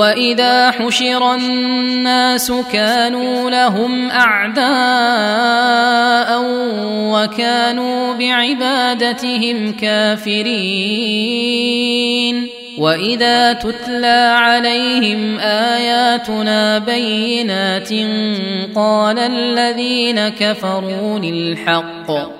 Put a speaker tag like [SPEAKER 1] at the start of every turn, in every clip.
[SPEAKER 1] واذا حشر الناس كانوا لهم اعداء وكانوا بعبادتهم كافرين واذا تتلى عليهم اياتنا بينات قال الذين كفروا للحق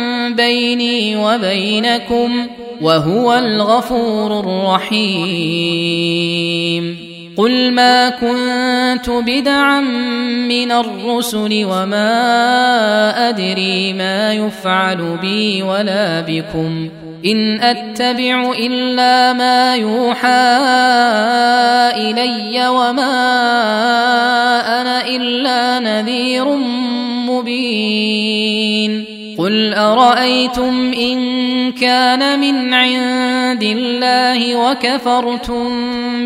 [SPEAKER 1] بيني وبينكم وهو الغفور الرحيم قل ما كنت بدعا من الرسل وما ادري ما يفعل بي ولا بكم ان اتبع الا ما يوحى الي وما انا الا نذير مبين قل ارايتم ان كان من عند الله وكفرتم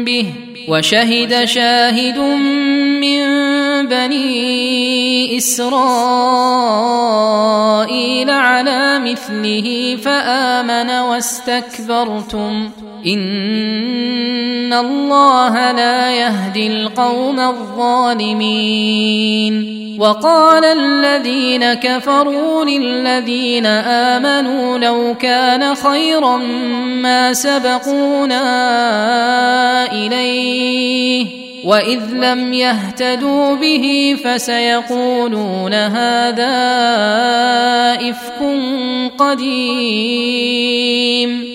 [SPEAKER 1] به وشهد شاهد من بني اسرائيل على مثله فامن واستكبرتم ان الله لا يهدي القوم الظالمين وقال الذين كفروا للذين امنوا لو كان خيرا ما سبقونا اليه واذ لم يهتدوا به فسيقولون هذا افك قديم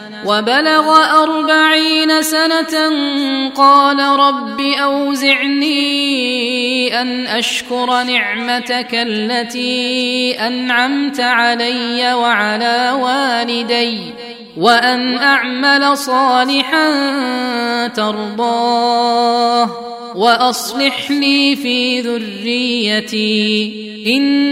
[SPEAKER 1] وبلغ أربعين سنة قال رب أوزعني أن أشكر نعمتك التي أنعمت علي وعلى والدي وأن أعمل صالحا ترضاه وأصلح لي في ذريتي إن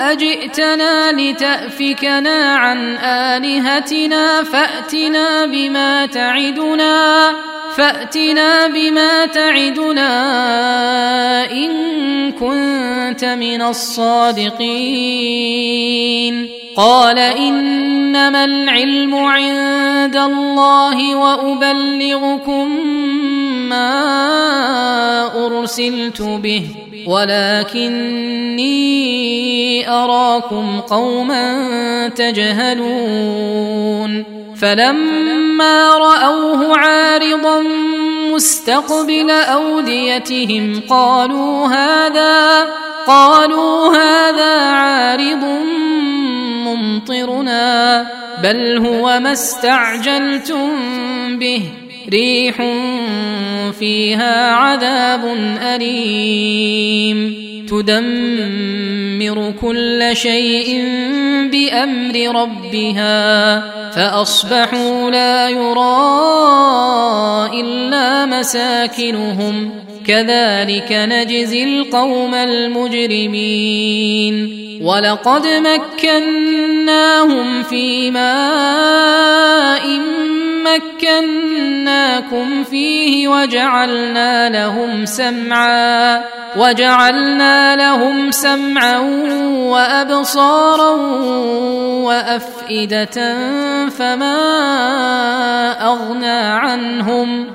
[SPEAKER 1] أجئتنا لتأفكنا عن آلهتنا فأتنا بما تعدنا فأتنا بما تعدنا إن كنت من الصادقين قال إنما العلم عند الله وأبلغكم ما أرسلت به ولكني اراكم قوما تجهلون فلما راوه عارضا مستقبل اوديتهم قالوا هذا قالوا هذا عارض ممطرنا بل هو ما استعجلتم به ريح فيها عذاب اليم تدمر كل شيء بامر ربها فاصبحوا لا يرى الا مساكنهم كذلك نجزي القوم المجرمين ولقد مكناهم في ماء مكناكم فيه وجعلنا لهم سمعا وجعلنا لهم سمعا وابصارا وافئده فما اغنى عنهم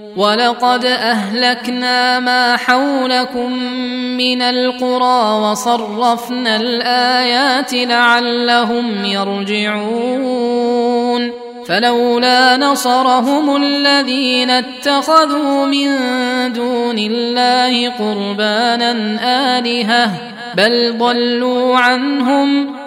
[SPEAKER 1] ولقد اهلكنا ما حولكم من القرى وصرفنا الايات لعلهم يرجعون فلولا نصرهم الذين اتخذوا من دون الله قربانا الهه بل ضلوا عنهم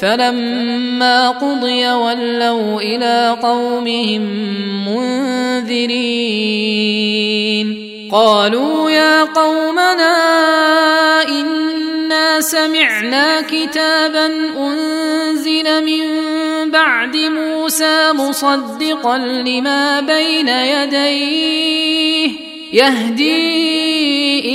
[SPEAKER 1] فلما قضي ولوا الى قومهم منذرين قالوا يا قومنا انا سمعنا كتابا انزل من بعد موسى مصدقا لما بين يديه يهديه